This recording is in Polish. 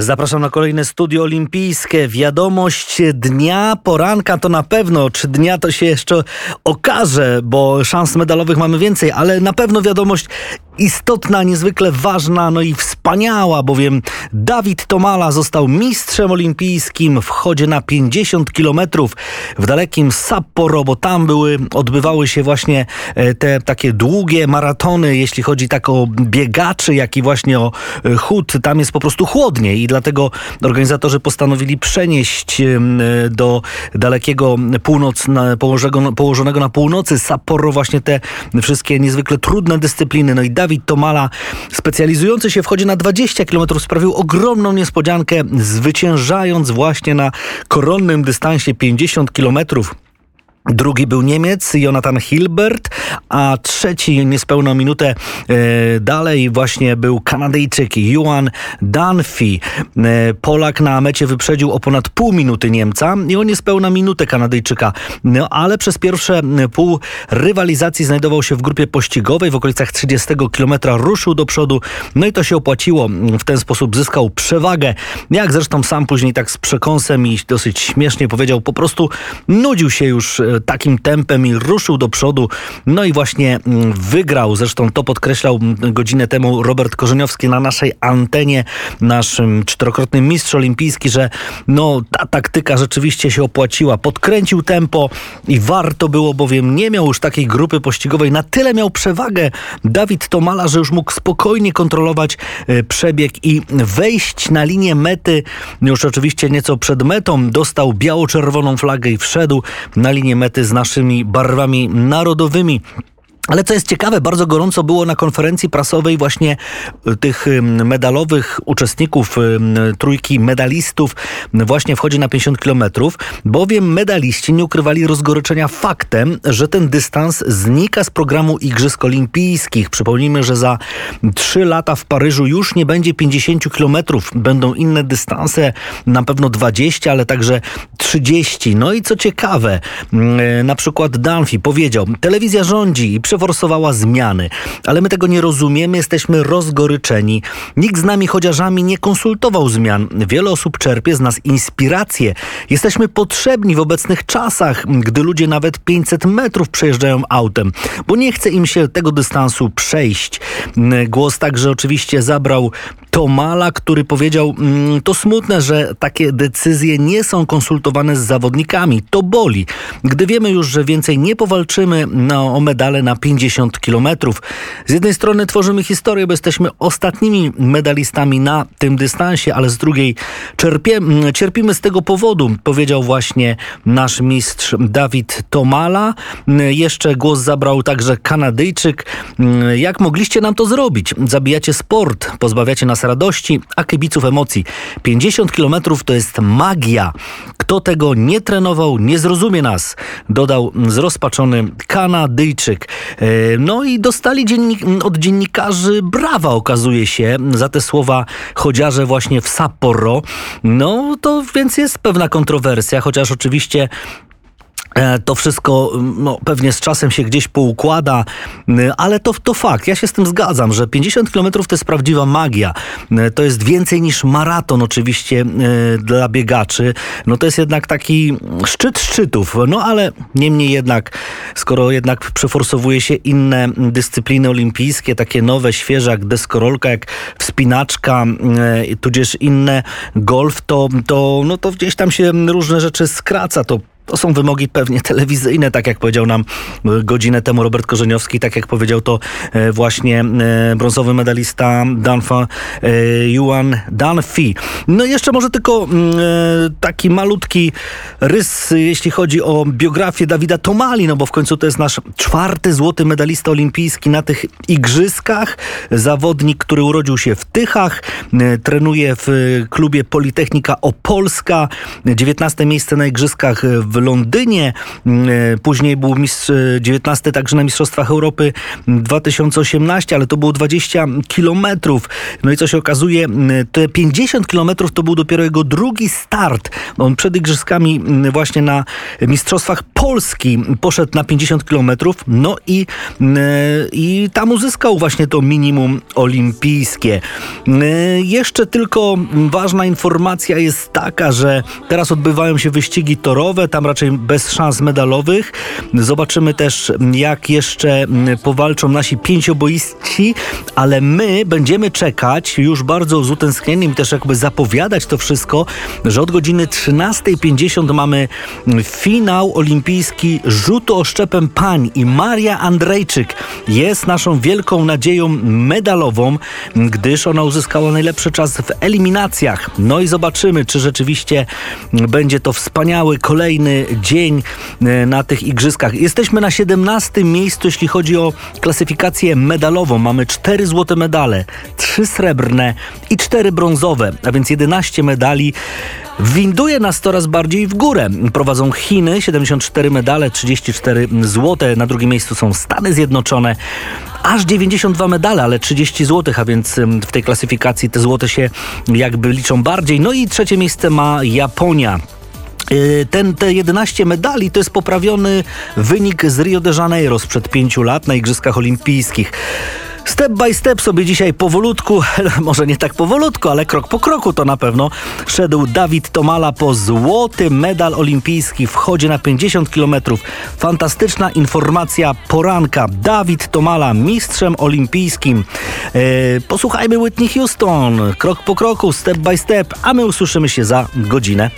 Zapraszam na kolejne studio olimpijskie. Wiadomość dnia, poranka to na pewno. Czy dnia to się jeszcze okaże, bo szans medalowych mamy więcej, ale na pewno wiadomość istotna, niezwykle ważna, no i wspaniała, bowiem Dawid Tomala został mistrzem olimpijskim w chodzie na 50 kilometrów w dalekim Sapporo, bo tam były, odbywały się właśnie e, te takie długie maratony, jeśli chodzi tak o biegaczy, jak i właśnie o e, chód. Tam jest po prostu chłodniej i dlatego organizatorzy postanowili przenieść e, do dalekiego północ, położonego, położonego na północy Sapporo właśnie te wszystkie niezwykle trudne dyscypliny. No i Dawid Dawid Tomala, specjalizujący się w chodzie na 20 km, sprawił ogromną niespodziankę, zwyciężając właśnie na koronnym dystansie 50 kilometrów. Drugi był Niemiec, Jonathan Hilbert, a trzeci niespełna minutę e, dalej właśnie był Kanadyjczyk Juan Dunphy. E, Polak na mecie wyprzedził o ponad pół minuty Niemca i o niespełna minutę Kanadyjczyka. No ale przez pierwsze pół rywalizacji znajdował się w grupie pościgowej w okolicach 30 km, ruszył do przodu, no i to się opłaciło. W ten sposób zyskał przewagę. Jak zresztą sam później tak z przekąsem i dosyć śmiesznie powiedział, po prostu nudził się już e, takim tempem i ruszył do przodu. No i właśnie mm, wygrał. Zresztą to podkreślał mm, godzinę temu Robert Korzeniowski na naszej antenie, nasz mm, czterokrotny mistrz olimpijski, że no ta taktyka rzeczywiście się opłaciła. Podkręcił tempo i warto było, bowiem nie miał już takiej grupy pościgowej. Na tyle miał przewagę Dawid Tomala, że już mógł spokojnie kontrolować e, przebieg i wejść na linię mety. Już oczywiście nieco przed metą dostał biało-czerwoną flagę i wszedł na linię mety z naszymi barwami narodowymi. Ale co jest ciekawe, bardzo gorąco było na konferencji prasowej właśnie y, tych medalowych uczestników, trójki medalistów właśnie wchodzi na 50 kilometrów, bowiem medaliści nie ukrywali rozgoryczenia faktem, że ten dystans znika z programu Igrzysk Olimpijskich. Przypomnijmy, że za 3 lata w Paryżu już nie będzie 50 kilometrów. Będą inne dystanse, na pewno 20, ale także 30. No i co ciekawe, na przykład Dunphy powiedział, telewizja rządzi i przeforsowała zmiany. Ale my tego nie rozumiemy, jesteśmy rozgoryczeni. Nikt z nami chociażami nie konsultował zmian. Wiele osób czerpie z nas inspirację. Jesteśmy potrzebni w obecnych czasach, gdy ludzie nawet 500 metrów przejeżdżają autem, bo nie chce im się tego dystansu przejść. Głos także oczywiście zabrał Tomala, który powiedział: mm, To smutne, że takie decyzje nie są konsultowane z zawodnikami. To boli. Gdy wiemy już, że więcej nie powalczymy no, o medale na 50 kilometrów. Z jednej strony tworzymy historię, bo jesteśmy ostatnimi medalistami na tym dystansie, ale z drugiej czerpie, cierpimy z tego powodu, powiedział właśnie nasz mistrz Dawid Tomala. Jeszcze głos zabrał także Kanadyjczyk. Jak mogliście nam to zrobić? Zabijacie sport, pozbawiacie nas radości, a kibiców emocji. 50 kilometrów to jest magia. Kto tego nie trenował, nie zrozumie nas, dodał zrozpaczony Kanadyjczyk. E, no i dostali dziennik od dziennikarzy brawa, okazuje się, za te słowa chodziarze właśnie w Sapporo. No to więc jest pewna kontrowersja, chociaż oczywiście to wszystko no, pewnie z czasem się gdzieś poukłada, ale to, to fakt. Ja się z tym zgadzam, że 50 km to jest prawdziwa magia. E, to jest więcej niż maraton oczywiście e, dla biegaczy. No to jest jednak taki szczyt szczytów. No ale niemniej jednak, skoro jednak przeforsowuje się inne dyscypliny olimpijskie, takie nowe, świeże jak deskorolka, jak wspinaczka, tudzież inne golf, to, to, no to gdzieś tam się różne rzeczy skraca. To to są wymogi pewnie telewizyjne, tak jak powiedział nam e, godzinę temu Robert Korzeniowski, tak jak powiedział to e, właśnie e, brązowy medalista Danfa Yuan Danfi. No i jeszcze może tylko mm, taki malutki rys, jeśli chodzi o biografię Dawida Tomali, no bo w końcu to jest nasz czwarty złoty medalista olimpijski na tych igrzyskach. Zawodnik, który urodził się w Tychach, trenuje w klubie Politechnika Opolska, 19 miejsce na igrzyskach w Londynie, mm, e, później był mistrz, e, 19 także na Mistrzostwach Europy 2018, ale to było 20 kilometrów. No i co się okazuje, m, te 50 kilometrów to był dopiero jego drugi start. On przed igrzyskami właśnie na Mistrzostwach Polski poszedł na 50 kilometrów, no i, m, i tam uzyskał właśnie to minimum olimpijskie. Jeszcze tylko ważna informacja jest taka, że teraz odbywają się wyścigi torowe, tam raczej bez szans medalowych. Zobaczymy też, jak jeszcze mm, powalczą nasi pięcioboiści, ale my będziemy czekać już bardzo z utęsknieniem, też jakby zapowiadać to wszystko, że od godziny 13.50 mamy finał olimpijski rzutu oszczepem pań i Maria Andrejczyk jest naszą wielką nadzieją medalową, gdyż ona uzyskała najlepszy czas w eliminacjach. No i zobaczymy, czy rzeczywiście będzie to wspaniały kolejny dzień e, na tych igrzyskach. Jesteśmy na 17 miejscu, jeśli chodzi o klasyfikację medalową. Mamy 4 złote medale, 3 srebrne i 4 brązowe, a więc 11 medali. Winduje nas coraz bardziej w górę. Prowadzą Chiny, 74 medale, 34 złote. Na drugim miejscu są Stany Zjednoczone. Aż 92 medale, ale 30 złotych, a więc w tej klasyfikacji te złote się jakby liczą bardziej. No i trzecie miejsce ma Japonia. Yy, Ten, te 11 medali to jest poprawiony wynik z Rio de Janeiro sprzed pięciu lat na Igrzyskach Olimpijskich. Step by step sobie dzisiaj powolutku, może nie tak powolutku, ale krok po kroku to na pewno, szedł Dawid Tomala po złoty medal olimpijski w chodzie na 50 km. Fantastyczna informacja poranka. Dawid Tomala mistrzem olimpijskim. E, posłuchajmy Whitney Houston. Krok po kroku, step by step, a my usłyszymy się za godzinę.